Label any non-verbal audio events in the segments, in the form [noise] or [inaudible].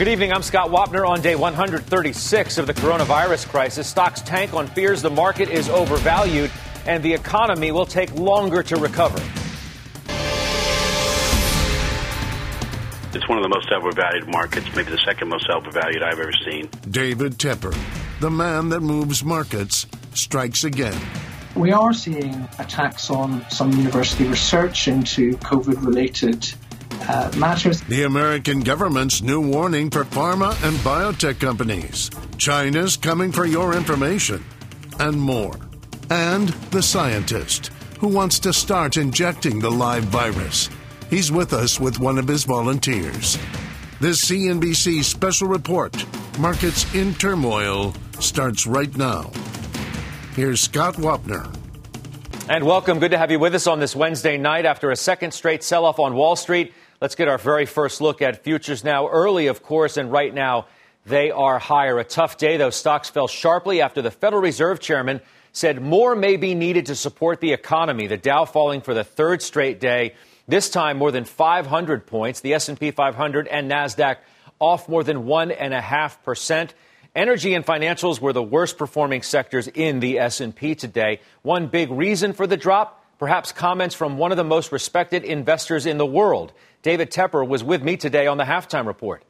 Good evening. I'm Scott Wapner on day 136 of the coronavirus crisis. Stocks tank on fears the market is overvalued and the economy will take longer to recover. It's one of the most overvalued markets, maybe the second most overvalued I've ever seen. David Tepper, the man that moves markets, strikes again. We are seeing attacks on some university research into COVID related uh, matters. The American government's new warning for pharma and biotech companies. China's coming for your information. And more. And the scientist who wants to start injecting the live virus. He's with us with one of his volunteers. This CNBC special report, Markets in Turmoil, starts right now. Here's Scott Wapner. And welcome. Good to have you with us on this Wednesday night after a second straight sell off on Wall Street. Let's get our very first look at futures now. Early, of course, and right now, they are higher. A tough day, though. Stocks fell sharply after the Federal Reserve chairman said more may be needed to support the economy. The Dow falling for the third straight day. This time, more than 500 points. The S&P 500 and Nasdaq off more than one and a half percent. Energy and financials were the worst performing sectors in the S&P today. One big reason for the drop, perhaps comments from one of the most respected investors in the world. David Tepper was with me today on the halftime report.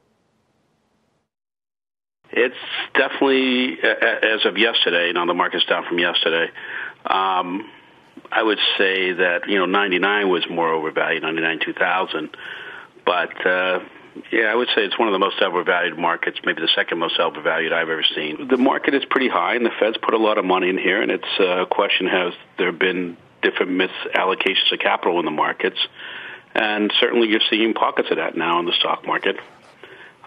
It's definitely, as of yesterday, you know, the market's down from yesterday. Um, I would say that, you know, 99 was more overvalued, 99 2000. But, uh, yeah, I would say it's one of the most overvalued markets, maybe the second most overvalued I've ever seen. The market is pretty high, and the Fed's put a lot of money in here, and it's a question has there been different misallocations of capital in the markets? And certainly you're seeing pockets of that now in the stock market.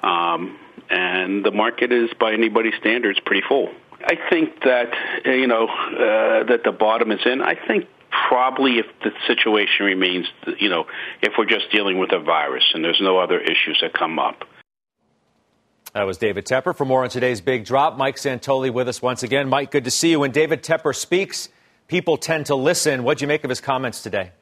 Um, and the market is, by anybody's standards, pretty full. I think that, you know, uh, that the bottom is in. I think probably if the situation remains, you know, if we're just dealing with a virus and there's no other issues that come up. That was David Tepper. For more on today's big drop, Mike Santoli with us once again. Mike, good to see you. When David Tepper speaks, people tend to listen. What'd you make of his comments today?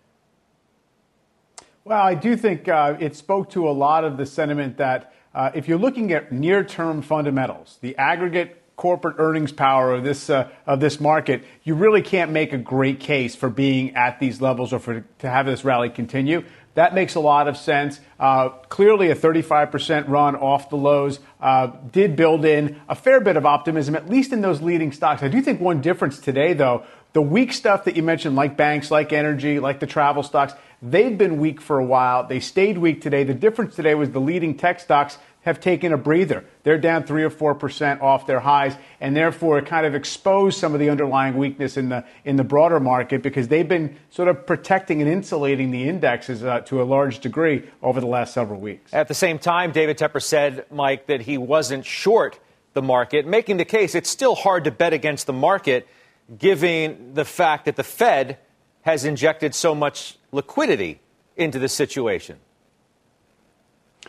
Well, I do think uh, it spoke to a lot of the sentiment that uh, if you're looking at near-term fundamentals, the aggregate corporate earnings power of this uh, of this market, you really can't make a great case for being at these levels or for to have this rally continue. That makes a lot of sense. Uh, clearly, a 35% run off the lows uh, did build in a fair bit of optimism, at least in those leading stocks. I do think one difference today, though, the weak stuff that you mentioned, like banks, like energy, like the travel stocks, They've been weak for a while. They stayed weak today. The difference today was the leading tech stocks have taken a breather. They're down 3 or 4% off their highs, and therefore it kind of exposed some of the underlying weakness in the, in the broader market because they've been sort of protecting and insulating the indexes uh, to a large degree over the last several weeks. At the same time, David Tepper said, Mike, that he wasn't short the market, making the case it's still hard to bet against the market given the fact that the Fed has injected so much liquidity into the situation?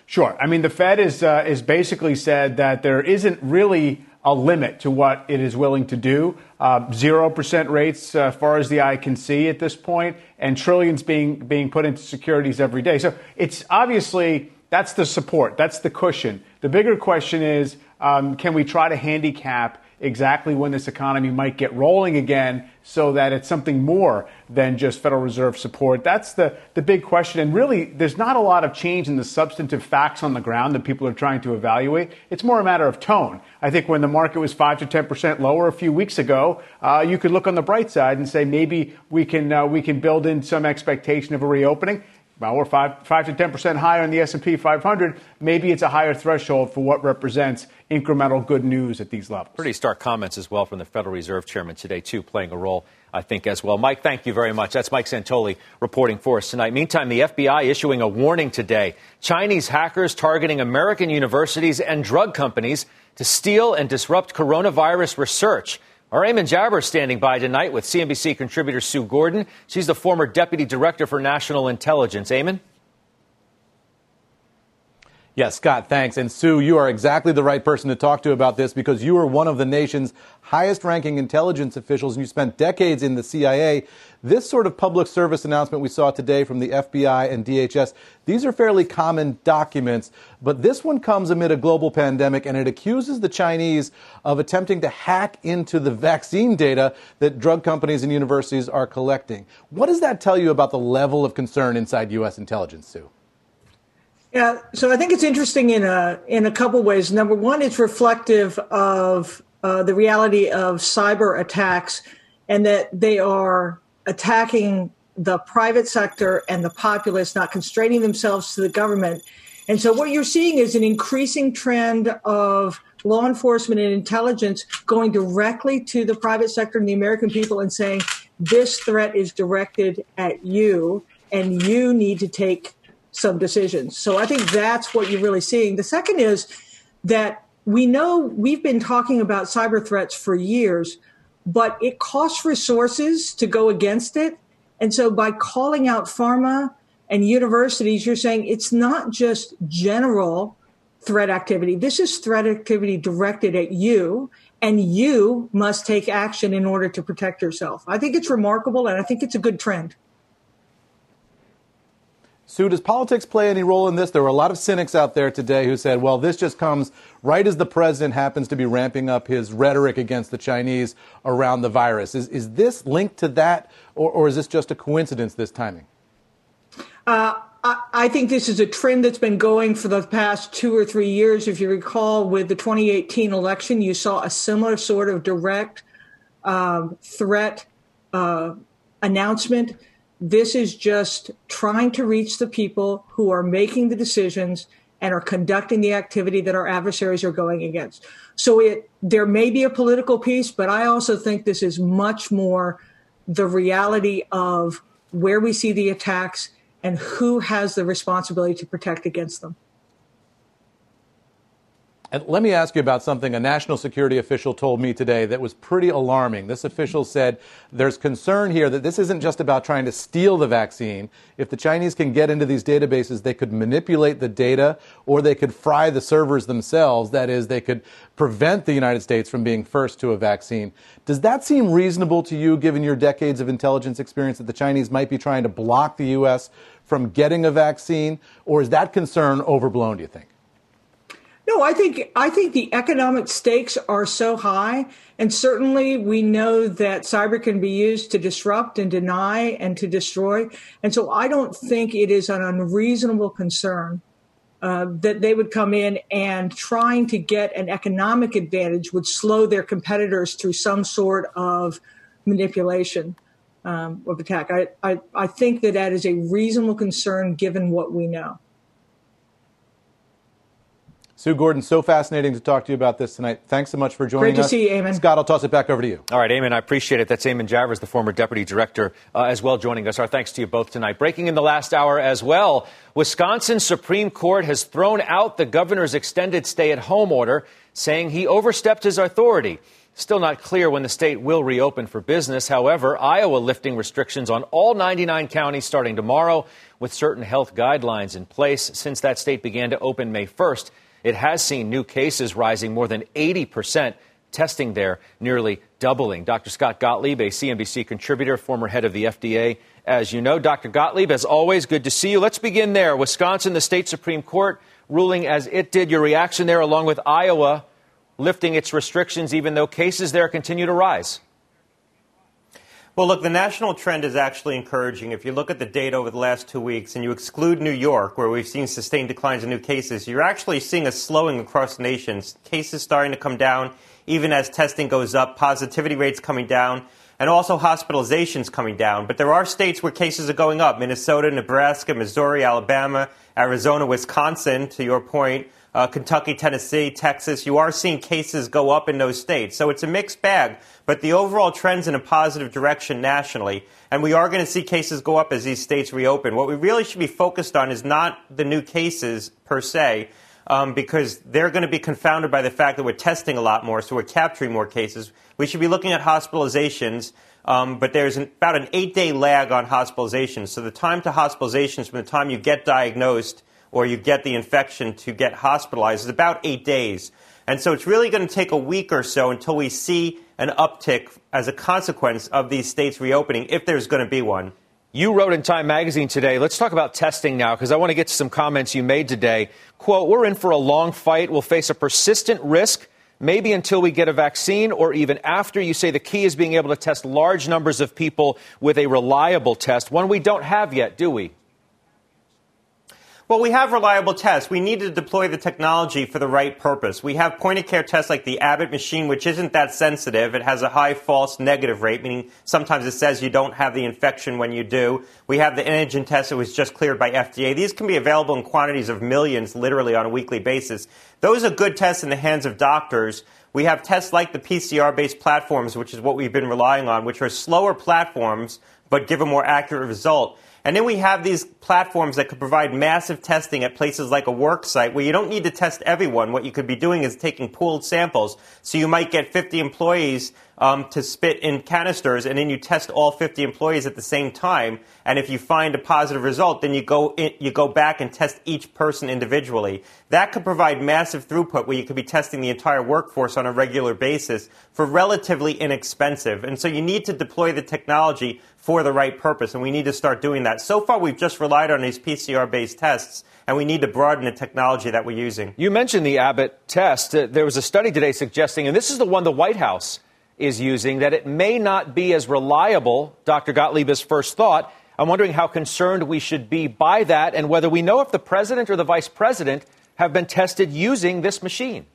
Sure. I mean, the Fed is, uh, is basically said that there isn't really a limit to what it is willing to do. Uh, zero uh, percent rates, uh, as far as the eye can see at this point, and trillions being being put into securities every day. So it's obviously that's the support, that's the cushion. The bigger question is, um, can we try to handicap exactly when this economy might get rolling again so that it's something more than just Federal Reserve support? That's the, the big question. And really, there's not a lot of change in the substantive facts on the ground that people are trying to evaluate. It's more a matter of tone. I think when the market was 5 to 10% lower a few weeks ago, uh, you could look on the bright side and say maybe we can, uh, we can build in some expectation of a reopening well, we're five, five to ten percent higher in the S&P 500. Maybe it's a higher threshold for what represents incremental good news at these levels. Pretty stark comments as well from the Federal Reserve Chairman today, too, playing a role, I think, as well. Mike, thank you very much. That's Mike Santoli reporting for us tonight. Meantime, the FBI issuing a warning today: Chinese hackers targeting American universities and drug companies to steal and disrupt coronavirus research. Our Eamon Javers standing by tonight with CNBC contributor Sue Gordon. She's the former deputy director for national intelligence. Eamon? Yes, Scott, thanks. And Sue, you are exactly the right person to talk to about this because you are one of the nation's highest ranking intelligence officials and you spent decades in the CIA. This sort of public service announcement we saw today from the FBI and DHS, these are fairly common documents, but this one comes amid a global pandemic and it accuses the Chinese of attempting to hack into the vaccine data that drug companies and universities are collecting. What does that tell you about the level of concern inside U.S. intelligence, Sue? Yeah, so I think it's interesting in a in a couple ways. Number one, it's reflective of uh, the reality of cyber attacks, and that they are attacking the private sector and the populace, not constraining themselves to the government. And so, what you're seeing is an increasing trend of law enforcement and intelligence going directly to the private sector and the American people and saying, "This threat is directed at you, and you need to take." Some decisions. So I think that's what you're really seeing. The second is that we know we've been talking about cyber threats for years, but it costs resources to go against it. And so by calling out pharma and universities, you're saying it's not just general threat activity. This is threat activity directed at you, and you must take action in order to protect yourself. I think it's remarkable, and I think it's a good trend. Sue, does politics play any role in this? There were a lot of cynics out there today who said, well, this just comes right as the president happens to be ramping up his rhetoric against the Chinese around the virus. Is, is this linked to that, or, or is this just a coincidence, this timing? Uh, I think this is a trend that's been going for the past two or three years. If you recall, with the 2018 election, you saw a similar sort of direct um, threat uh, announcement this is just trying to reach the people who are making the decisions and are conducting the activity that our adversaries are going against. So it there may be a political piece, but I also think this is much more the reality of where we see the attacks and who has the responsibility to protect against them. And let me ask you about something a national security official told me today that was pretty alarming. This official said there's concern here that this isn't just about trying to steal the vaccine. If the Chinese can get into these databases, they could manipulate the data or they could fry the servers themselves. That is, they could prevent the United States from being first to a vaccine. Does that seem reasonable to you, given your decades of intelligence experience, that the Chinese might be trying to block the U.S. from getting a vaccine? Or is that concern overblown, do you think? No, I think I think the economic stakes are so high, and certainly we know that cyber can be used to disrupt and deny and to destroy. And so I don't think it is an unreasonable concern uh, that they would come in and trying to get an economic advantage would slow their competitors through some sort of manipulation um, of attack. I, I, I think that that is a reasonable concern given what we know. Sue Gordon, so fascinating to talk to you about this tonight. Thanks so much for joining us. Great us. to see you, Eamon. Scott, I'll toss it back over to you. All right, Eamon, I appreciate it. That's Eamon Javers, the former deputy director, uh, as well, joining us. Our thanks to you both tonight. Breaking in the last hour as well, Wisconsin Supreme Court has thrown out the governor's extended stay at home order, saying he overstepped his authority. Still not clear when the state will reopen for business. However, Iowa lifting restrictions on all 99 counties starting tomorrow with certain health guidelines in place since that state began to open May 1st. It has seen new cases rising more than 80%, testing there nearly doubling. Dr. Scott Gottlieb, a CNBC contributor, former head of the FDA. As you know, Dr. Gottlieb, as always, good to see you. Let's begin there. Wisconsin, the state Supreme Court ruling as it did. Your reaction there, along with Iowa lifting its restrictions, even though cases there continue to rise? Well, look, the national trend is actually encouraging. If you look at the data over the last two weeks and you exclude New York, where we've seen sustained declines in new cases, you're actually seeing a slowing across the nation. Cases starting to come down, even as testing goes up, positivity rates coming down, and also hospitalizations coming down. But there are states where cases are going up Minnesota, Nebraska, Missouri, Alabama, Arizona, Wisconsin, to your point uh, Kentucky, Tennessee, Texas, you are seeing cases go up in those states. So it's a mixed bag, but the overall trend's in a positive direction nationally. And we are going to see cases go up as these states reopen. What we really should be focused on is not the new cases per se, um, because they're going to be confounded by the fact that we're testing a lot more, so we're capturing more cases. We should be looking at hospitalizations. Um, but there's an, about an eight day lag on hospitalizations. So the time to hospitalizations from the time you get diagnosed or you get the infection to get hospitalized is about eight days. And so it's really going to take a week or so until we see an uptick as a consequence of these states reopening, if there's going to be one. You wrote in Time Magazine today, let's talk about testing now, because I want to get to some comments you made today. Quote, we're in for a long fight. We'll face a persistent risk, maybe until we get a vaccine or even after. You say the key is being able to test large numbers of people with a reliable test, one we don't have yet, do we? Well, we have reliable tests. We need to deploy the technology for the right purpose. We have point of care tests like the Abbott machine, which isn't that sensitive. It has a high false negative rate, meaning sometimes it says you don't have the infection when you do. We have the antigen test that was just cleared by FDA. These can be available in quantities of millions, literally on a weekly basis. Those are good tests in the hands of doctors. We have tests like the PCR based platforms, which is what we've been relying on, which are slower platforms but give a more accurate result. And then we have these platforms that could provide massive testing at places like a work site where you don't need to test everyone. What you could be doing is taking pooled samples. So you might get 50 employees um, to spit in canisters, and then you test all 50 employees at the same time. And if you find a positive result, then you go in, you go back and test each person individually. That could provide massive throughput where you could be testing the entire workforce on a regular basis for relatively inexpensive. And so you need to deploy the technology for the right purpose, and we need to start doing that. So far, we've just relied on these PCR-based tests and we need to broaden the technology that we're using. You mentioned the Abbott test. Uh, there was a study today suggesting, and this is the one the White House is using that it may not be as reliable, Dr. Gottlieb, as first thought. I'm wondering how concerned we should be by that and whether we know if the president or the vice president have been tested using this machine.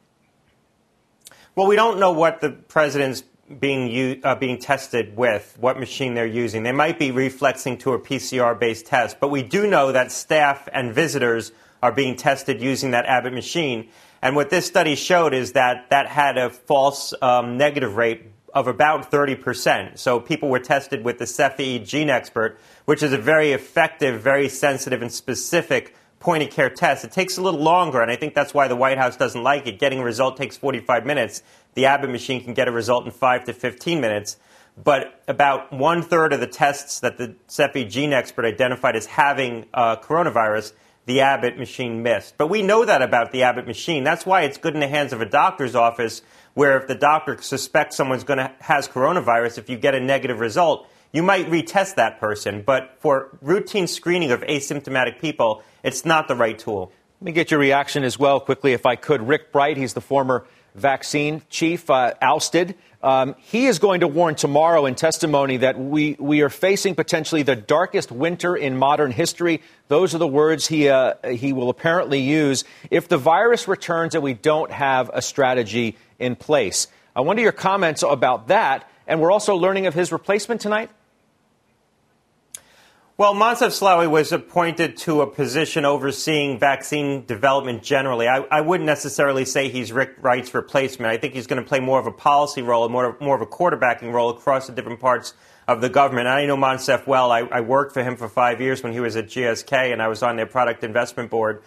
Well, we don't know what the president's being uh, being tested with, what machine they're using. They might be reflexing to a PCR based test, but we do know that staff and visitors are being tested using that Abbott machine. And what this study showed is that that had a false um, negative rate of about 30%. So people were tested with the Cepheid GeneXpert, which is a very effective, very sensitive, and specific point of care test. It takes a little longer, and I think that's why the White House doesn't like it. Getting a result takes 45 minutes. The Abbott machine can get a result in 5 to 15 minutes. But about one third of the tests that the Cepheid GeneXpert identified as having uh, coronavirus the Abbott machine missed. But we know that about the Abbott machine. That's why it's good in the hands of a doctor's office where if the doctor suspects someone's going to has coronavirus, if you get a negative result, you might retest that person. But for routine screening of asymptomatic people, it's not the right tool. Let me get your reaction as well quickly, if I could. Rick Bright, he's the former vaccine chief, uh, ousted. Um, he is going to warn tomorrow in testimony that we, we are facing potentially the darkest winter in modern history. Those are the words he, uh, he will apparently use if the virus returns and we don't have a strategy in place. I wonder your comments about that. And we're also learning of his replacement tonight. Well, Moncef Slaoui was appointed to a position overseeing vaccine development generally. I, I, wouldn't necessarily say he's Rick Bright's replacement. I think he's going to play more of a policy role more, more of a quarterbacking role across the different parts of the government. I know Moncef well. I, I worked for him for five years when he was at GSK, and I was on their product investment board.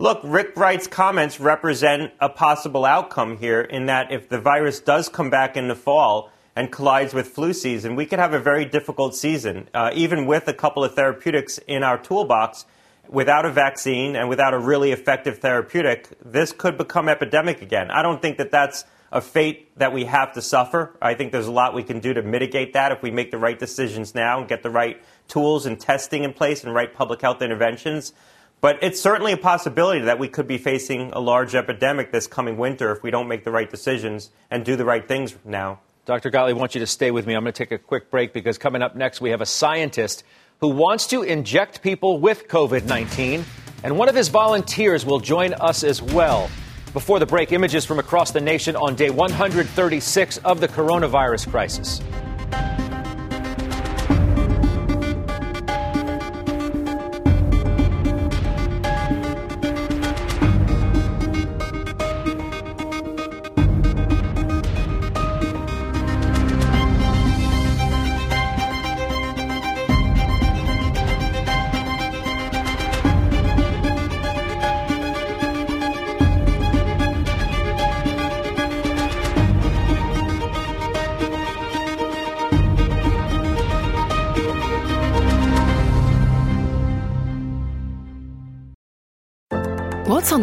Look, Rick Bright's comments represent a possible outcome here in that if the virus does come back in the fall, and collides with flu season, we could have a very difficult season. Uh, even with a couple of therapeutics in our toolbox, without a vaccine and without a really effective therapeutic, this could become epidemic again. I don't think that that's a fate that we have to suffer. I think there's a lot we can do to mitigate that if we make the right decisions now and get the right tools and testing in place and right public health interventions. But it's certainly a possibility that we could be facing a large epidemic this coming winter if we don't make the right decisions and do the right things now. Dr. Gottlieb, I want you to stay with me. I'm going to take a quick break because coming up next, we have a scientist who wants to inject people with COVID 19, and one of his volunteers will join us as well. Before the break, images from across the nation on day 136 of the coronavirus crisis.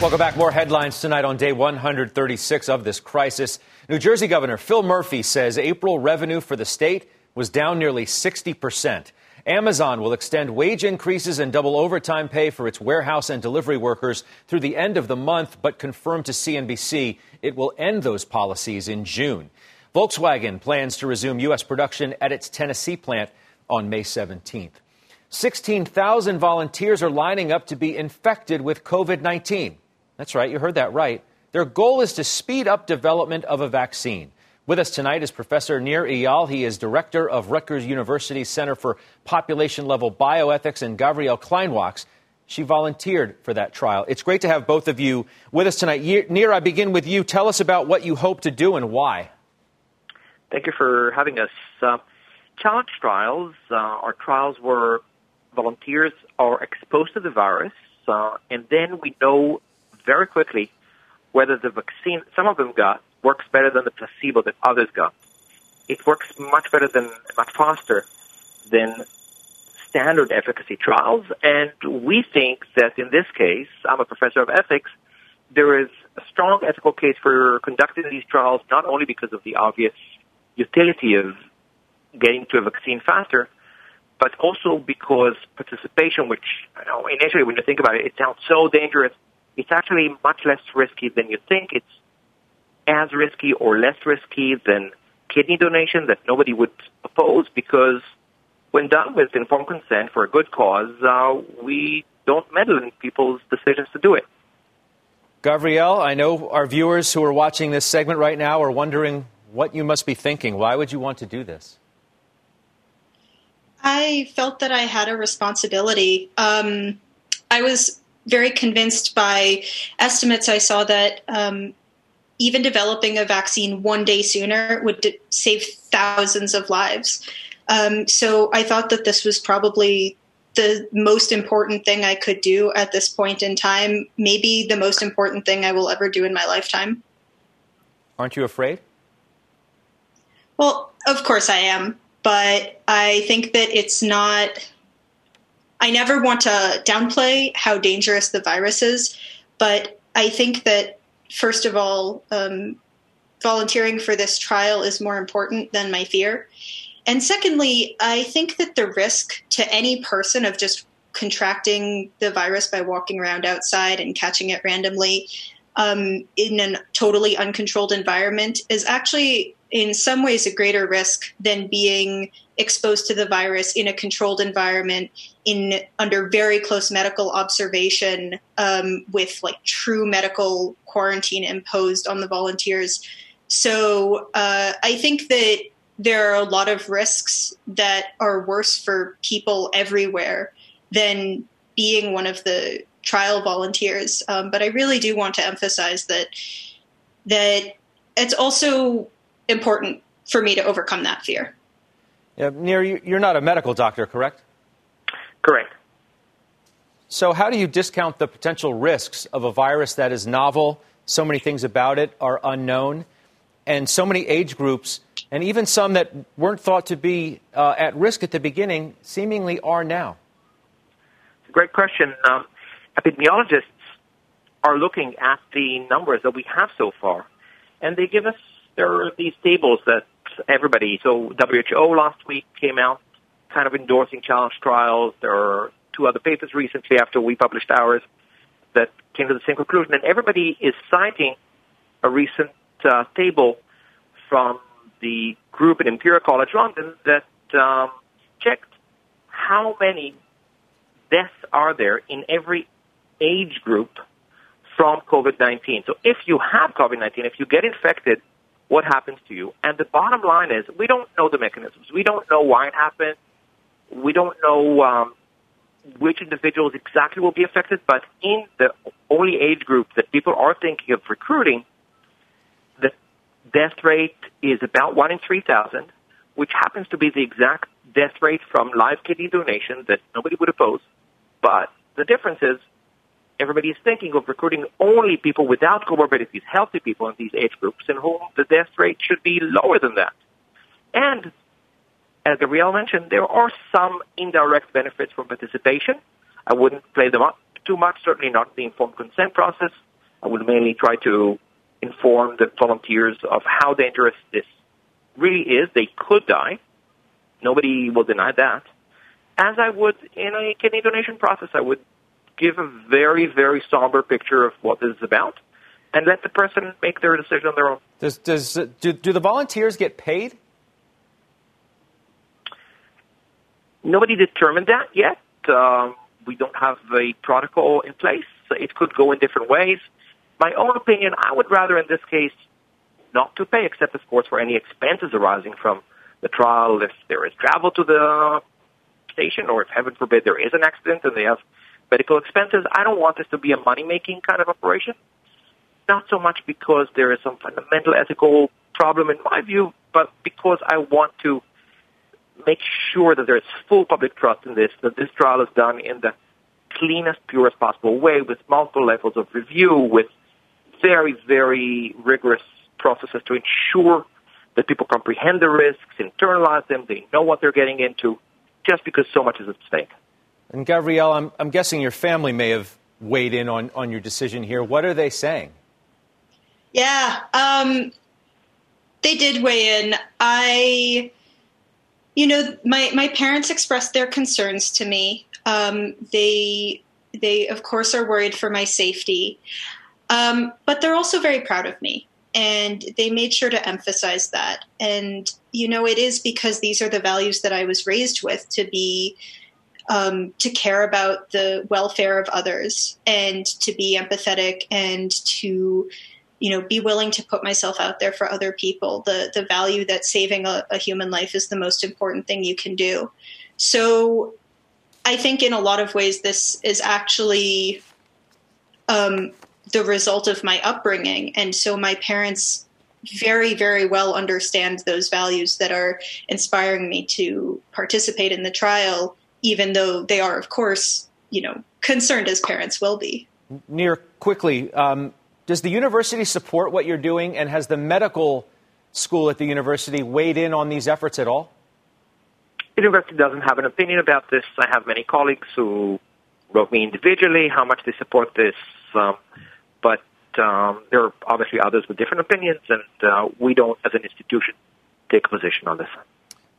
Welcome back. More headlines tonight on day 136 of this crisis. New Jersey Governor Phil Murphy says April revenue for the state was down nearly 60%. Amazon will extend wage increases and double overtime pay for its warehouse and delivery workers through the end of the month, but confirmed to CNBC it will end those policies in June. Volkswagen plans to resume U.S. production at its Tennessee plant on May 17th. 16,000 volunteers are lining up to be infected with COVID 19. That's right, you heard that right. Their goal is to speed up development of a vaccine. With us tonight is Professor Nir Eyal. He is director of Rutgers University Center for Population Level Bioethics, and Gabrielle Kleinwaks. She volunteered for that trial. It's great to have both of you with us tonight. Nir, I begin with you. Tell us about what you hope to do and why. Thank you for having us. Uh, challenge trials uh, are trials where volunteers are exposed to the virus, uh, and then we know very quickly whether the vaccine some of them got works better than the placebo that others got. It works much better than, much faster than standard efficacy trials. And we think that in this case, I'm a professor of ethics, there is a strong ethical case for conducting these trials, not only because of the obvious utility of getting to a vaccine faster, but also because participation, which you know, initially when you think about it, it sounds so dangerous it's actually much less risky than you think. It's as risky or less risky than kidney donation that nobody would oppose because when done with informed consent for a good cause, uh, we don't meddle in people's decisions to do it. Gavriel, I know our viewers who are watching this segment right now are wondering what you must be thinking. Why would you want to do this? I felt that I had a responsibility. Um, I was very convinced by estimates I saw that um, even developing a vaccine one day sooner would d- save thousands of lives. Um, so I thought that this was probably the most important thing I could do at this point in time, maybe the most important thing I will ever do in my lifetime. Aren't you afraid? Well, of course I am, but I think that it's not I never want to downplay how dangerous the virus is, but I think that first of all, um, volunteering for this trial is more important than my fear. And secondly, I think that the risk to any person of just contracting the virus by walking around outside and catching it randomly um, in a totally uncontrolled environment is actually in some ways a greater risk than being exposed to the virus in a controlled environment in under very close medical observation um, with like true medical quarantine imposed on the volunteers. So uh, i think that there are a lot of risks that are worse for people everywhere than being one of the trial volunteers. Um, but i really do want to emphasize that that it's also important for me to overcome that fear. Yeah, Nir, you're not a medical doctor, correct? Correct. So, how do you discount the potential risks of a virus that is novel? So many things about it are unknown, and so many age groups, and even some that weren't thought to be uh, at risk at the beginning, seemingly are now. Great question. Um, epidemiologists are looking at the numbers that we have so far, and they give us there are these tables that everybody. So WHO last week came out kind of endorsing challenge trials. There are two other papers recently after we published ours that came to the same conclusion, and everybody is citing a recent uh, table from the group at Imperial College London that um, checked how many deaths are there in every age group from COVID-19. So if you have COVID-19, if you get infected, what happens to you? And the bottom line is we don't know the mechanisms. We don't know why it happened. We don't know um, which individuals exactly will be affected, but in the only age group that people are thinking of recruiting, the death rate is about 1 in 3,000, which happens to be the exact death rate from live kidney donation that nobody would oppose. But the difference is everybody is thinking of recruiting only people without comorbidities, healthy people in these age groups, in whom the death rate should be lower than that. And as Gabrielle mentioned, there are some indirect benefits from participation. I wouldn't play them up too much, certainly not the informed consent process. I would mainly try to inform the volunteers of how dangerous this really is. They could die. Nobody will deny that. As I would in a kidney donation process, I would give a very, very somber picture of what this is about and let the person make their decision on their own. Does, does, do, do the volunteers get paid? Nobody determined that yet. Um, we don't have a protocol in place. It could go in different ways. My own opinion, I would rather in this case not to pay, except of course for any expenses arising from the trial, if there is travel to the station, or if heaven forbid there is an accident and they have medical expenses. I don't want this to be a money making kind of operation. Not so much because there is some fundamental ethical problem in my view, but because I want to make sure that there is full public trust in this, that this trial is done in the cleanest, purest possible way with multiple levels of review, with very, very rigorous processes to ensure that people comprehend the risks, internalize them, they know what they're getting into, just because so much is at stake. And Gabrielle, I'm, I'm guessing your family may have weighed in on, on your decision here. What are they saying? Yeah, um, they did weigh in. I, you know, my my parents expressed their concerns to me. Um, they they of course are worried for my safety, um, but they're also very proud of me, and they made sure to emphasize that. And you know, it is because these are the values that I was raised with to be um, to care about the welfare of others and to be empathetic and to you know be willing to put myself out there for other people. The the value that saving a, a human life is the most important thing you can do. So i think in a lot of ways this is actually um, the result of my upbringing. And so my parents very very well understand those values that are inspiring me to participate in the trial even though they are, of course, you know, concerned as parents will be. Nir quickly, um, does the university support what you're doing, and has the medical school at the university weighed in on these efforts at all? The university doesn't have an opinion about this. I have many colleagues who wrote me individually how much they support this, um, but um, there are obviously others with different opinions, and uh, we don't, as an institution, take a position on this.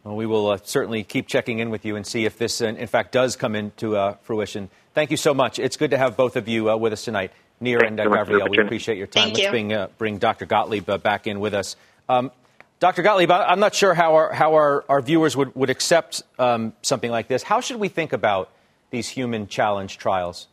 Well, we will uh, certainly keep checking in with you and see if this, uh, in fact, does come into uh, fruition. Thank you so much. It's good to have both of you uh, with us tonight, Nir and uh, Gabrielle. We appreciate your time. Thank Let's you. bring, uh, bring Dr. Gottlieb back in with us. Um, Dr. Gottlieb, I'm not sure how our, how our, our viewers would, would accept um, something like this. How should we think about these human challenge trials?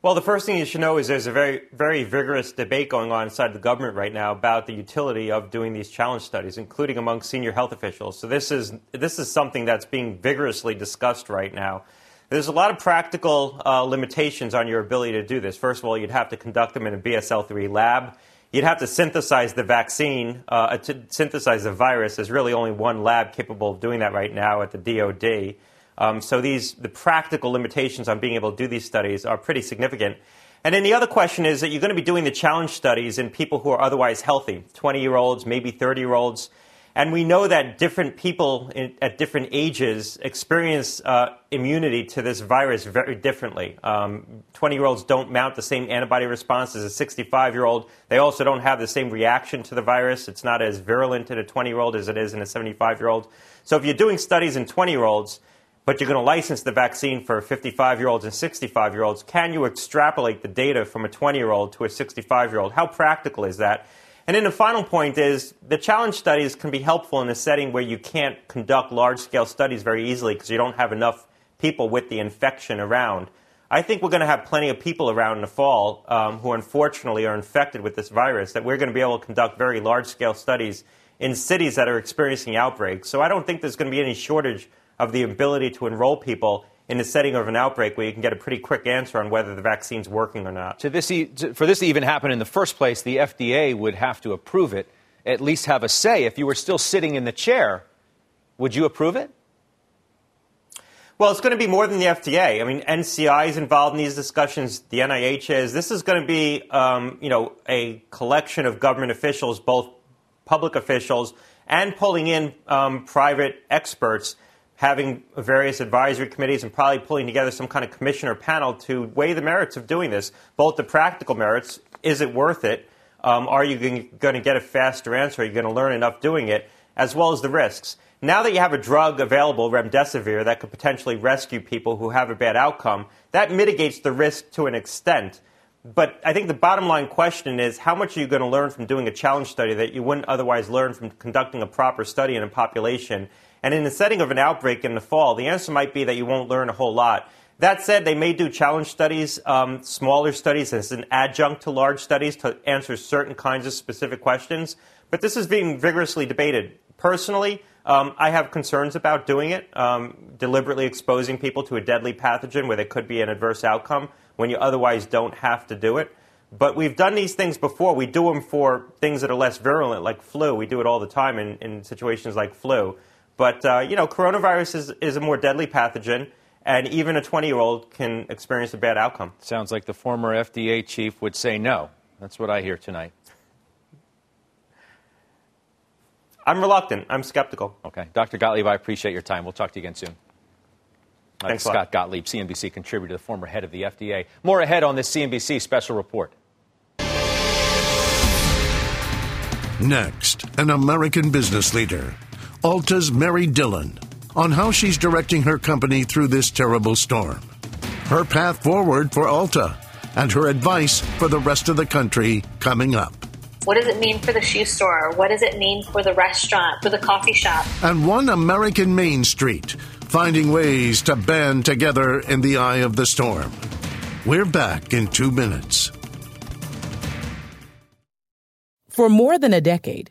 Well, the first thing you should know is there's a very, very vigorous debate going on inside the government right now about the utility of doing these challenge studies, including among senior health officials. So this is this is something that's being vigorously discussed right now. There's a lot of practical uh, limitations on your ability to do this. First of all, you'd have to conduct them in a BSL-3 lab. you'd have to synthesize the vaccine, uh, to synthesize the virus. There's really only one lab capable of doing that right now at the DoD. Um, so these the practical limitations on being able to do these studies are pretty significant. And then the other question is that you're going to be doing the challenge studies in people who are otherwise healthy, 20 year olds, maybe 30 year olds. And we know that different people in, at different ages experience uh, immunity to this virus very differently. 20 um, year olds don't mount the same antibody response as a 65 year old. They also don't have the same reaction to the virus. It's not as virulent in a 20 year old as it is in a 75 year old. So if you're doing studies in 20 year olds, but you're going to license the vaccine for 55 year olds and 65 year olds, can you extrapolate the data from a 20 year old to a 65 year old? How practical is that? And then the final point is the challenge studies can be helpful in a setting where you can't conduct large scale studies very easily because you don't have enough people with the infection around. I think we're going to have plenty of people around in the fall um, who unfortunately are infected with this virus that we're going to be able to conduct very large scale studies in cities that are experiencing outbreaks. So I don't think there's going to be any shortage of the ability to enroll people in the setting of an outbreak where you can get a pretty quick answer on whether the vaccine's working or not. To this, for this to even happen in the first place, the FDA would have to approve it, at least have a say. If you were still sitting in the chair, would you approve it? Well, it's going to be more than the FDA. I mean, NCI is involved in these discussions. The NIH is. This is going to be, um, you know, a collection of government officials, both public officials and pulling in um, private experts having various advisory committees and probably pulling together some kind of commissioner panel to weigh the merits of doing this, both the practical merits, is it worth it? Um, are you going to get a faster answer? Are you going to learn enough doing it? As well as the risks. Now that you have a drug available, remdesivir, that could potentially rescue people who have a bad outcome, that mitigates the risk to an extent. But I think the bottom line question is how much are you going to learn from doing a challenge study that you wouldn't otherwise learn from conducting a proper study in a population? And in the setting of an outbreak in the fall, the answer might be that you won't learn a whole lot. That said, they may do challenge studies, um, smaller studies as an adjunct to large studies to answer certain kinds of specific questions. But this is being vigorously debated. Personally, um, I have concerns about doing it, um, deliberately exposing people to a deadly pathogen where there could be an adverse outcome when you otherwise don't have to do it. But we've done these things before. We do them for things that are less virulent, like flu. We do it all the time in, in situations like flu. But, uh, you know, coronavirus is, is a more deadly pathogen, and even a 20 year old can experience a bad outcome. Sounds like the former FDA chief would say no. That's what I hear tonight. I'm reluctant. I'm skeptical. Okay. Dr. Gottlieb, I appreciate your time. We'll talk to you again soon. Thanks Scott Gottlieb, CNBC contributor, the former head of the FDA. More ahead on this CNBC special report. Next, an American business leader Ulta's Mary Dillon on how she's directing her company through this terrible storm, her path forward for Ulta, and her advice for the rest of the country coming up. What does it mean for the shoe store? What does it mean for the restaurant, for the coffee shop? And one American Main Street, finding ways to band together in the eye of the storm. We're back in two minutes. For more than a decade,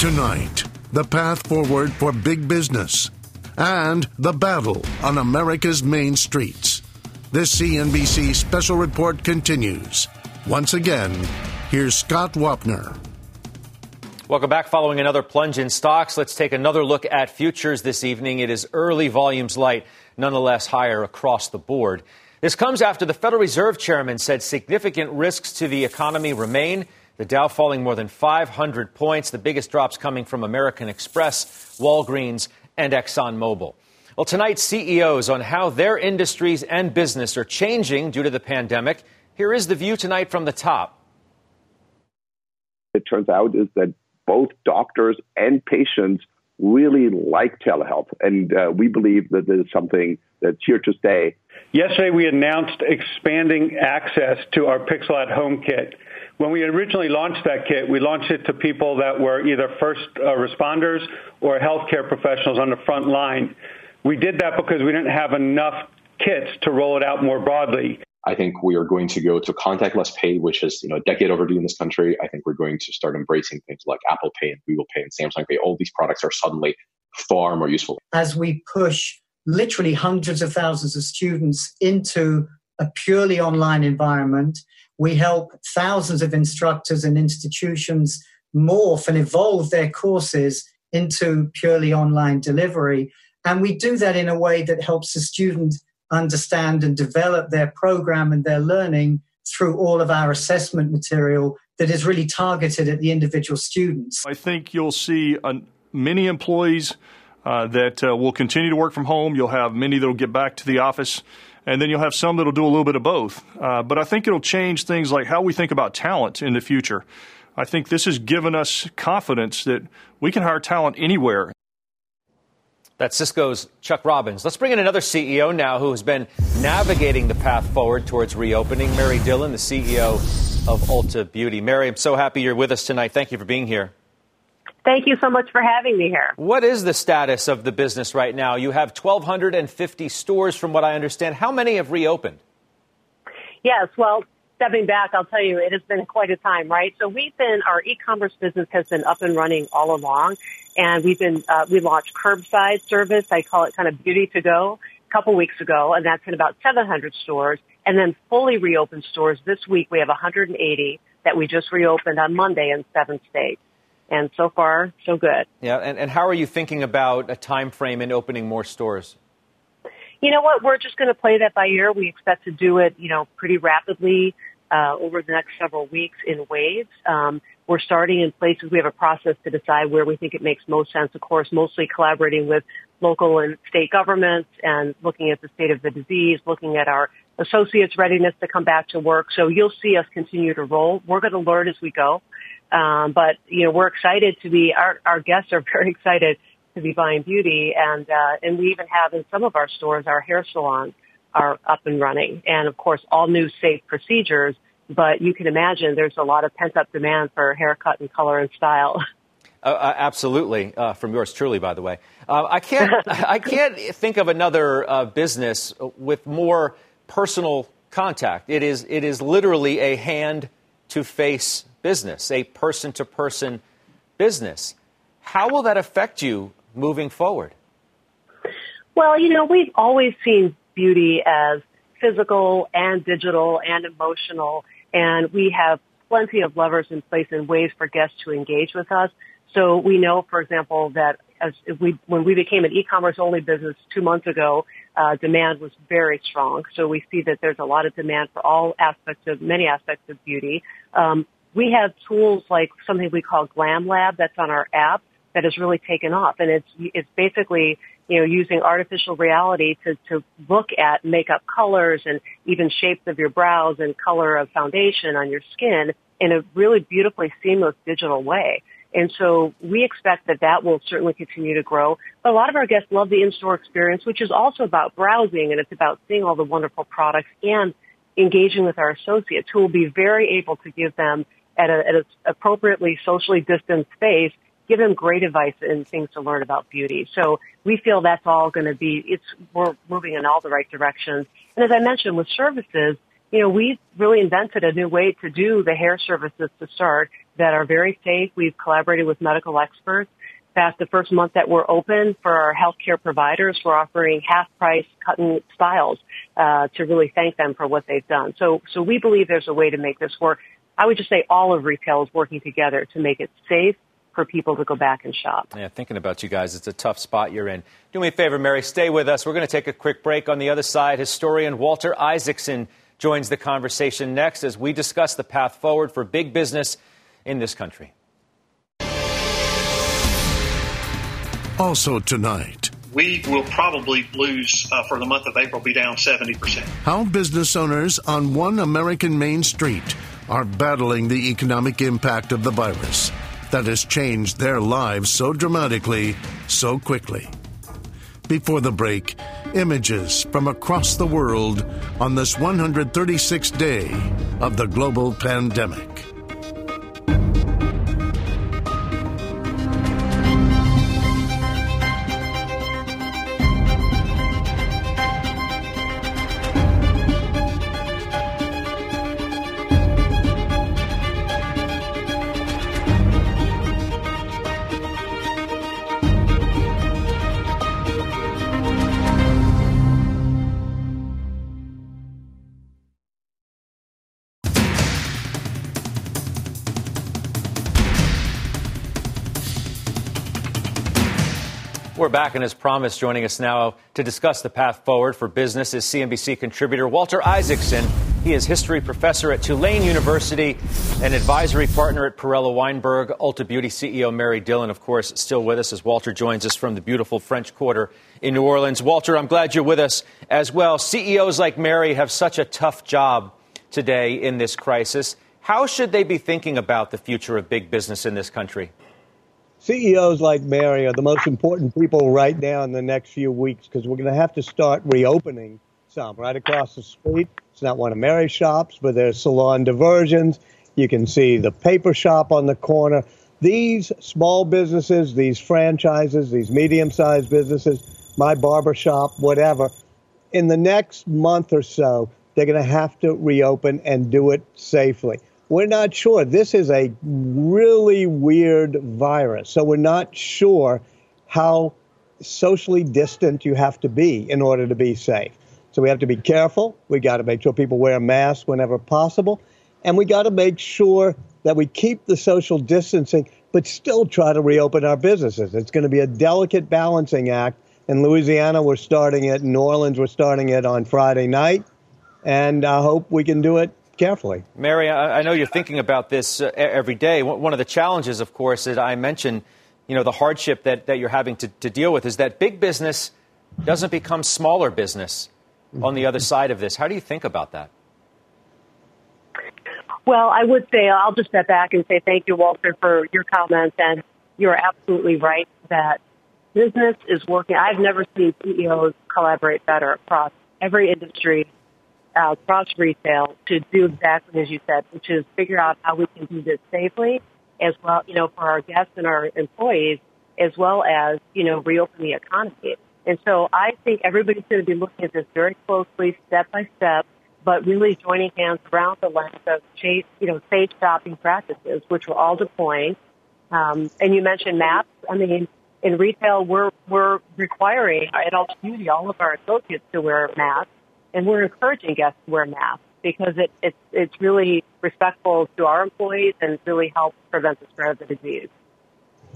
Tonight, the path forward for big business and the battle on America's main streets. This CNBC special report continues. Once again, here's Scott Wapner. Welcome back. Following another plunge in stocks, let's take another look at futures this evening. It is early volumes light, nonetheless higher across the board. This comes after the Federal Reserve chairman said significant risks to the economy remain. The Dow falling more than 500 points, the biggest drops coming from American Express, Walgreens, and ExxonMobil. Well, tonight, CEOs on how their industries and business are changing due to the pandemic. Here is the view tonight from the top. It turns out is that both doctors and patients really like telehealth, and uh, we believe that this is something that's here to stay. Yesterday, we announced expanding access to our Pixel at Home kit. When we originally launched that kit, we launched it to people that were either first uh, responders or healthcare professionals on the front line. We did that because we didn't have enough kits to roll it out more broadly. I think we are going to go to contactless pay, which is you know a decade overdue in this country. I think we're going to start embracing things like Apple Pay and Google Pay and Samsung Pay. All these products are suddenly far more useful. As we push literally hundreds of thousands of students into a purely online environment, we help thousands of instructors and institutions morph and evolve their courses into purely online delivery. And we do that in a way that helps the student understand and develop their program and their learning through all of our assessment material that is really targeted at the individual students. I think you'll see many employees uh, that uh, will continue to work from home. You'll have many that will get back to the office and then you'll have some that'll do a little bit of both. Uh, but I think it'll change things like how we think about talent in the future. I think this has given us confidence that we can hire talent anywhere. That's Cisco's Chuck Robbins. Let's bring in another CEO now who has been navigating the path forward towards reopening. Mary Dillon, the CEO of Ulta Beauty. Mary, I'm so happy you're with us tonight. Thank you for being here. Thank you so much for having me here. What is the status of the business right now? You have 1,250 stores, from what I understand. How many have reopened? Yes, well, stepping back, I'll tell you, it has been quite a time, right? So we've been, our e-commerce business has been up and running all along, and we've been, uh, we launched curbside service. I call it kind of beauty to go a couple weeks ago, and that's in about 700 stores. And then fully reopened stores this week, we have 180 that we just reopened on Monday in seven states and so far, so good. Yeah, and, and how are you thinking about a time frame in opening more stores? You know what? We're just going to play that by ear. We expect to do it, you know, pretty rapidly uh, over the next several weeks in waves. Um, we're starting in places. We have a process to decide where we think it makes most sense. Of course, mostly collaborating with local and state governments and looking at the state of the disease, looking at our associates' readiness to come back to work. So you'll see us continue to roll. We're going to learn as we go. Um, but you know, we're excited to be. Our our guests are [laughs] very excited to be buying beauty, and uh, and we even have in some of our stores our hair salons are up and running, and of course all new safe procedures. But you can imagine there's a lot of pent up demand for haircut and color and style. [laughs] Uh, uh, absolutely, uh, from yours truly, by the way. Uh, I can't, I can't think of another uh, business with more personal contact. It is, it is literally a hand to face business, a person to person business. How will that affect you moving forward? Well, you know, we've always seen beauty as physical and digital and emotional, and we have plenty of levers in place and ways for guests to engage with us. So we know, for example, that as we, when we became an e-commerce only business two months ago, uh, demand was very strong. So we see that there's a lot of demand for all aspects of many aspects of beauty. Um, we have tools like something we call Glam Lab that's on our app that has really taken off, and it's it's basically you know using artificial reality to to look at makeup colors and even shapes of your brows and color of foundation on your skin in a really beautifully seamless digital way. And so we expect that that will certainly continue to grow. But a lot of our guests love the in-store experience, which is also about browsing and it's about seeing all the wonderful products and engaging with our associates who will be very able to give them at, at an appropriately socially distanced space, give them great advice and things to learn about beauty. So we feel that's all going to be, it's, we're moving in all the right directions. And as I mentioned with services, you know, we've really invented a new way to do the hair services to start that are very safe. We've collaborated with medical experts. Fact, the first month that we're open for our healthcare providers, we're offering half price cut and styles uh, to really thank them for what they've done. So, so we believe there's a way to make this work. I would just say all of retail is working together to make it safe for people to go back and shop. Yeah, thinking about you guys, it's a tough spot you're in. Do me a favor, Mary, stay with us. We're going to take a quick break. On the other side, historian Walter Isaacson joins the conversation next as we discuss the path forward for big business in this country. Also tonight. We will probably lose uh, for the month of April, be down 70%. How business owners on one American main street are battling the economic impact of the virus that has changed their lives so dramatically, so quickly. Before the break, images from across the world on this 136th day of the global pandemic. Back, and as promised, joining us now to discuss the path forward for business is CNBC contributor Walter Isaacson. He is history professor at Tulane University, an advisory partner at Perella Weinberg, Ulta Beauty CEO Mary Dillon, of course, still with us as Walter joins us from the beautiful French Quarter in New Orleans. Walter, I'm glad you're with us as well. CEOs like Mary have such a tough job today in this crisis. How should they be thinking about the future of big business in this country? CEOs like Mary are the most important people right now in the next few weeks because we're going to have to start reopening some right across the street. It's not one of Mary's shops, but there's salon diversions. You can see the paper shop on the corner. These small businesses, these franchises, these medium sized businesses, my barber shop, whatever, in the next month or so, they're going to have to reopen and do it safely. We're not sure. This is a really weird virus. So we're not sure how socially distant you have to be in order to be safe. So we have to be careful. We got to make sure people wear masks whenever possible. And we got to make sure that we keep the social distancing, but still try to reopen our businesses. It's going to be a delicate balancing act. In Louisiana, we're starting it. In New Orleans, we're starting it on Friday night. And I hope we can do it carefully. Mary, I, know you're thinking about this uh, every day. One of the challenges, of course, that I mentioned, you know, the hardship that, that you're having to, to deal with is that big business doesn't become smaller business on the other side of this. How do you think about that? Well, I would say I'll just step back and say thank you, Walter, for your comments. And you're absolutely right that business is working. I've never seen CEOs collaborate better across every industry uh, across retail to do exactly as you said, which is figure out how we can do this safely as well, you know, for our guests and our employees, as well as, you know, reopen the economy. And so I think everybody's going to be looking at this very closely, step by step, but really joining hands around the lens of safe, you know, safe shopping practices, which we're all deploying. Um, and you mentioned masks. I mean, in retail, we're, we're requiring at Ulta Beauty all of our associates to wear masks and we're encouraging guests to wear masks because it, it, it's really respectful to our employees and really helps prevent the spread of the disease.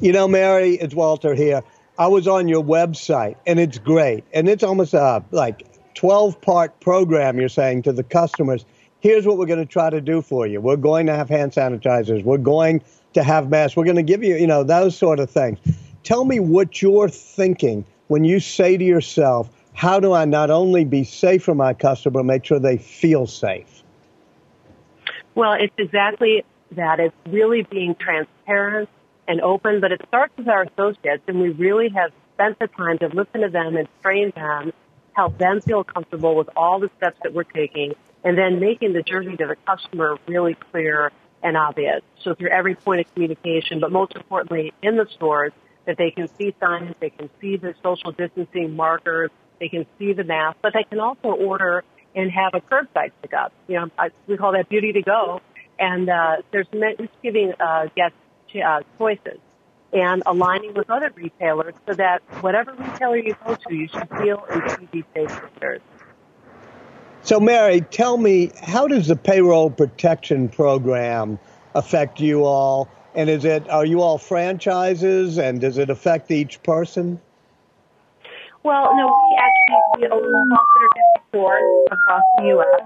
You know, Mary, it's Walter here. I was on your website, and it's great. And it's almost a like 12 part program you're saying to the customers. Here's what we're going to try to do for you. We're going to have hand sanitizers. We're going to have masks. We're going to give you, you know, those sort of things. Tell me what you're thinking when you say to yourself, how do I not only be safe for my customer, but make sure they feel safe? Well, it's exactly that. It's really being transparent and open, but it starts with our associates, and we really have spent the time to listen to them and train them, help them feel comfortable with all the steps that we're taking, and then making the journey to the customer really clear and obvious. So through every point of communication, but most importantly in the stores, that they can see signs, they can see the social distancing markers, they can see the mask, but they can also order and have a curbside pickup. You know, I, we call that beauty to go. And uh, there's just giving uh, guests uh, choices and aligning with other retailers so that whatever retailer you go to, you should feel and see these safe. So, Mary, tell me, how does the payroll protection program affect you all? And is it are you all franchises and does it affect each person? Well, no, we actually we own 150 stores across the U.S.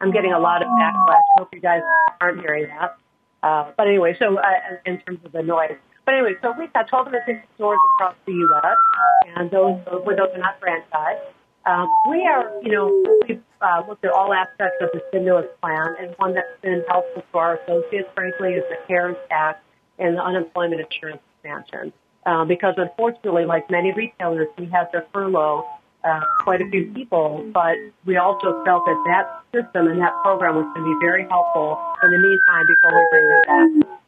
I'm getting a lot of backlash. I hope you guys aren't hearing that. Uh, but anyway, so uh, in terms of the noise. But anyway, so we've got 1,250 stores across the U.S. and those those, those are not franchised. Um, we are, you know, we've uh, looked at all aspects of the stimulus plan, and one that's been helpful to our associates, frankly, is the CARES Act and the unemployment insurance expansion. Uh, because unfortunately, like many retailers, we had to furlough uh, quite a few people, but we also felt that that system and that program was going to be very helpful in the meantime before we bring them back.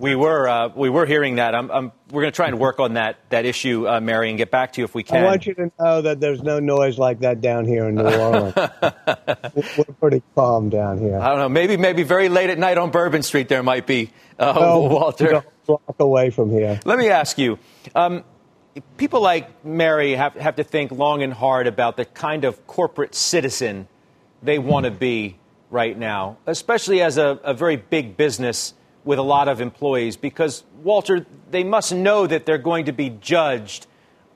We were uh, we were hearing that. I'm, I'm, we're going to try and work on that that issue, uh, Mary, and get back to you if we can. I want you to know that there's no noise like that down here in New Orleans. [laughs] we're pretty calm down here. I don't know. Maybe maybe very late at night on Bourbon Street there might be uh, no, Walter. Block away from here. Let me ask you. Um, people like Mary have, have to think long and hard about the kind of corporate citizen they want to be right now, especially as a, a very big business with a lot of employees because, Walter, they must know that they're going to be judged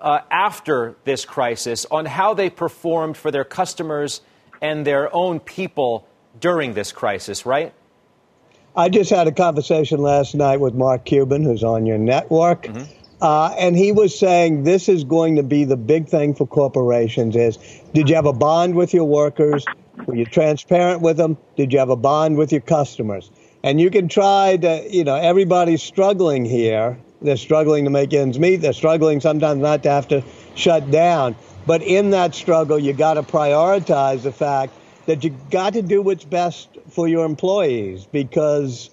uh, after this crisis on how they performed for their customers and their own people during this crisis, right? I just had a conversation last night with Mark Cuban, who's on your network. Mm-hmm. Uh, and he was saying this is going to be the big thing for corporations is did you have a bond with your workers were you transparent with them did you have a bond with your customers and you can try to, you know, everybody's struggling here. They're struggling to make ends meet. They're struggling sometimes not to have to shut down. But in that struggle, you got to prioritize the fact that you got to do what's best for your employees because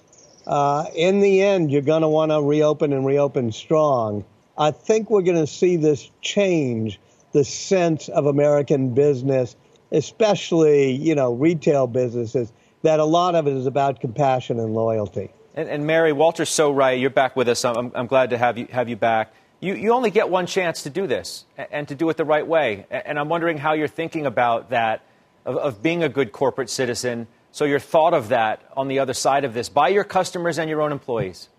uh, in the end, you're going to want to reopen and reopen strong. I think we're going to see this change the sense of American business, especially, you know, retail businesses that a lot of it is about compassion and loyalty. And, and Mary, Walter's so right. You're back with us. I'm, I'm glad to have you, have you back. You, you only get one chance to do this and to do it the right way. And I'm wondering how you're thinking about that, of, of being a good corporate citizen. So you're thought of that on the other side of this by your customers and your own employees.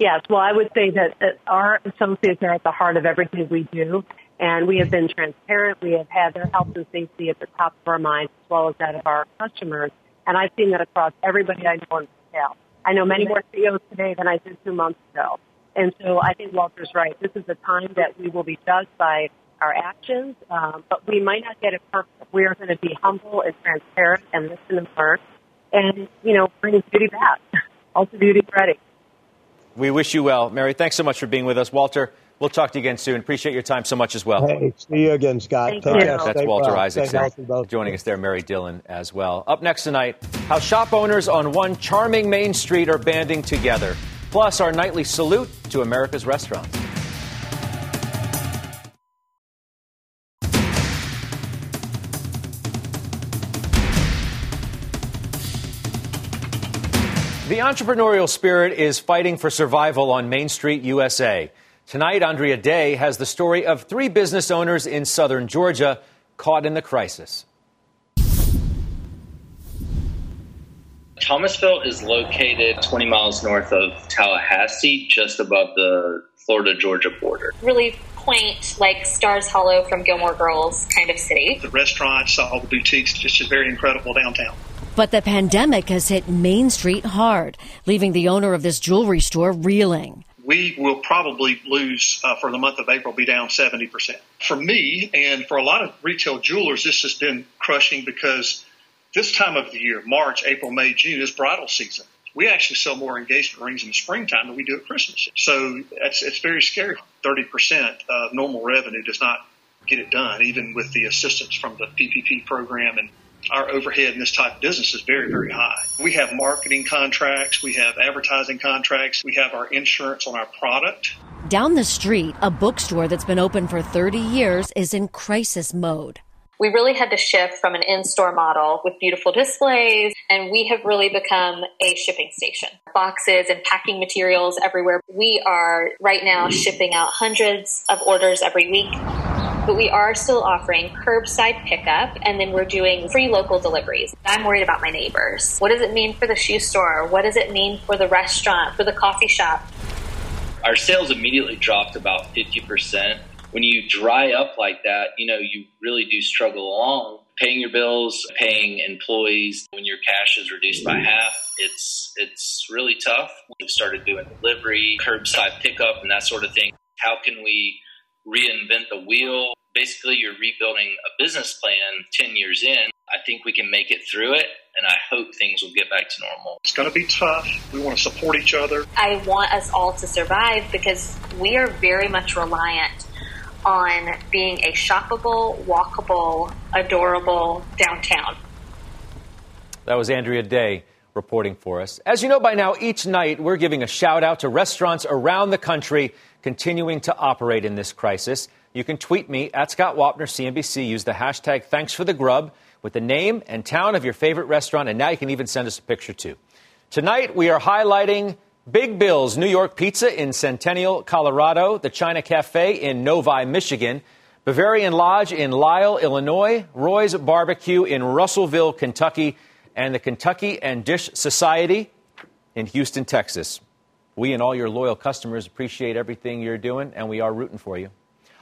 Yes, well, I would say that, that our associates are at the heart of everything we do, and we have been transparent. We have had their health and safety at the top of our minds, as well as that of our customers. And I've seen that across everybody I know in retail. I know many more CEOs today than I did two months ago. And so I think Walter's right. This is a time that we will be judged by our actions, um, but we might not get it perfect. We are going to be humble and transparent and listen and learn and, you know, bring beauty back. [laughs] Ulta Beauty ready. We wish you well. Mary, thanks so much for being with us. Walter, We'll talk to you again soon. Appreciate your time so much as well. Hey, see you again, Scott. Thank Take care. That's Stay Walter well. Isaacson joining us there, Mary Dillon as well. Up next tonight, how shop owners on one charming Main Street are banding together. Plus, our nightly salute to America's restaurants. The entrepreneurial spirit is fighting for survival on Main Street, USA. Tonight, Andrea Day has the story of three business owners in southern Georgia caught in the crisis. Thomasville is located 20 miles north of Tallahassee, just above the Florida Georgia border. Really quaint, like Stars Hollow from Gilmore Girls kind of city. The restaurants, all the boutiques, just, just very incredible downtown. But the pandemic has hit Main Street hard, leaving the owner of this jewelry store reeling we will probably lose uh, for the month of April, be down 70%. For me and for a lot of retail jewelers, this has been crushing because this time of the year, March, April, May, June, is bridal season. We actually sell more engagement rings in the springtime than we do at Christmas. So it's, it's very scary. 30% of normal revenue does not get it done, even with the assistance from the PPP program and our overhead in this type of business is very, very high. We have marketing contracts, we have advertising contracts, we have our insurance on our product. Down the street, a bookstore that's been open for 30 years is in crisis mode. We really had to shift from an in store model with beautiful displays, and we have really become a shipping station. Boxes and packing materials everywhere. We are right now shipping out hundreds of orders every week but we are still offering curbside pickup and then we're doing free local deliveries. I'm worried about my neighbors. What does it mean for the shoe store? What does it mean for the restaurant, for the coffee shop? Our sales immediately dropped about 50%. When you dry up like that, you know, you really do struggle along paying your bills, paying employees. When your cash is reduced by half, it's it's really tough. We've started doing delivery, curbside pickup, and that sort of thing. How can we reinvent the wheel? Basically, you're rebuilding a business plan 10 years in. I think we can make it through it, and I hope things will get back to normal. It's going to be tough. We want to support each other. I want us all to survive because we are very much reliant on being a shoppable, walkable, adorable downtown. That was Andrea Day reporting for us. As you know by now, each night we're giving a shout out to restaurants around the country continuing to operate in this crisis. You can tweet me at Scott Wapner, CNBC. Use the hashtag thanks for the grub with the name and town of your favorite restaurant. And now you can even send us a picture too. Tonight we are highlighting Big Bill's New York Pizza in Centennial, Colorado, the China Cafe in Novi, Michigan, Bavarian Lodge in Lisle, Illinois, Roy's Barbecue in Russellville, Kentucky, and the Kentucky and Dish Society in Houston, Texas. We and all your loyal customers appreciate everything you're doing, and we are rooting for you.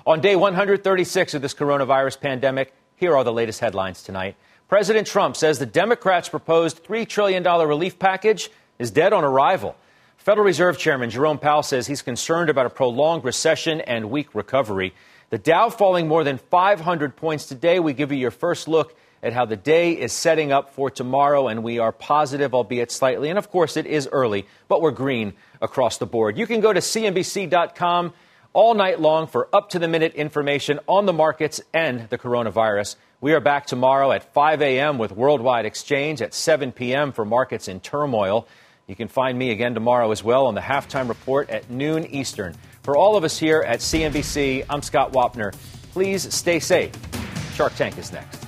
On day 136 of this coronavirus pandemic, here are the latest headlines tonight. President Trump says the Democrats' proposed $3 trillion relief package is dead on arrival. Federal Reserve Chairman Jerome Powell says he's concerned about a prolonged recession and weak recovery. The Dow falling more than 500 points today. We give you your first look at how the day is setting up for tomorrow, and we are positive, albeit slightly. And of course, it is early, but we're green across the board. You can go to CNBC.com all night long for up to the minute information on the markets and the coronavirus. We are back tomorrow at 5 a.m. with Worldwide Exchange, at 7 p.m. for markets in turmoil. You can find me again tomorrow as well on the halftime report at noon Eastern. For all of us here at CNBC, I'm Scott Wapner. Please stay safe. Shark Tank is next.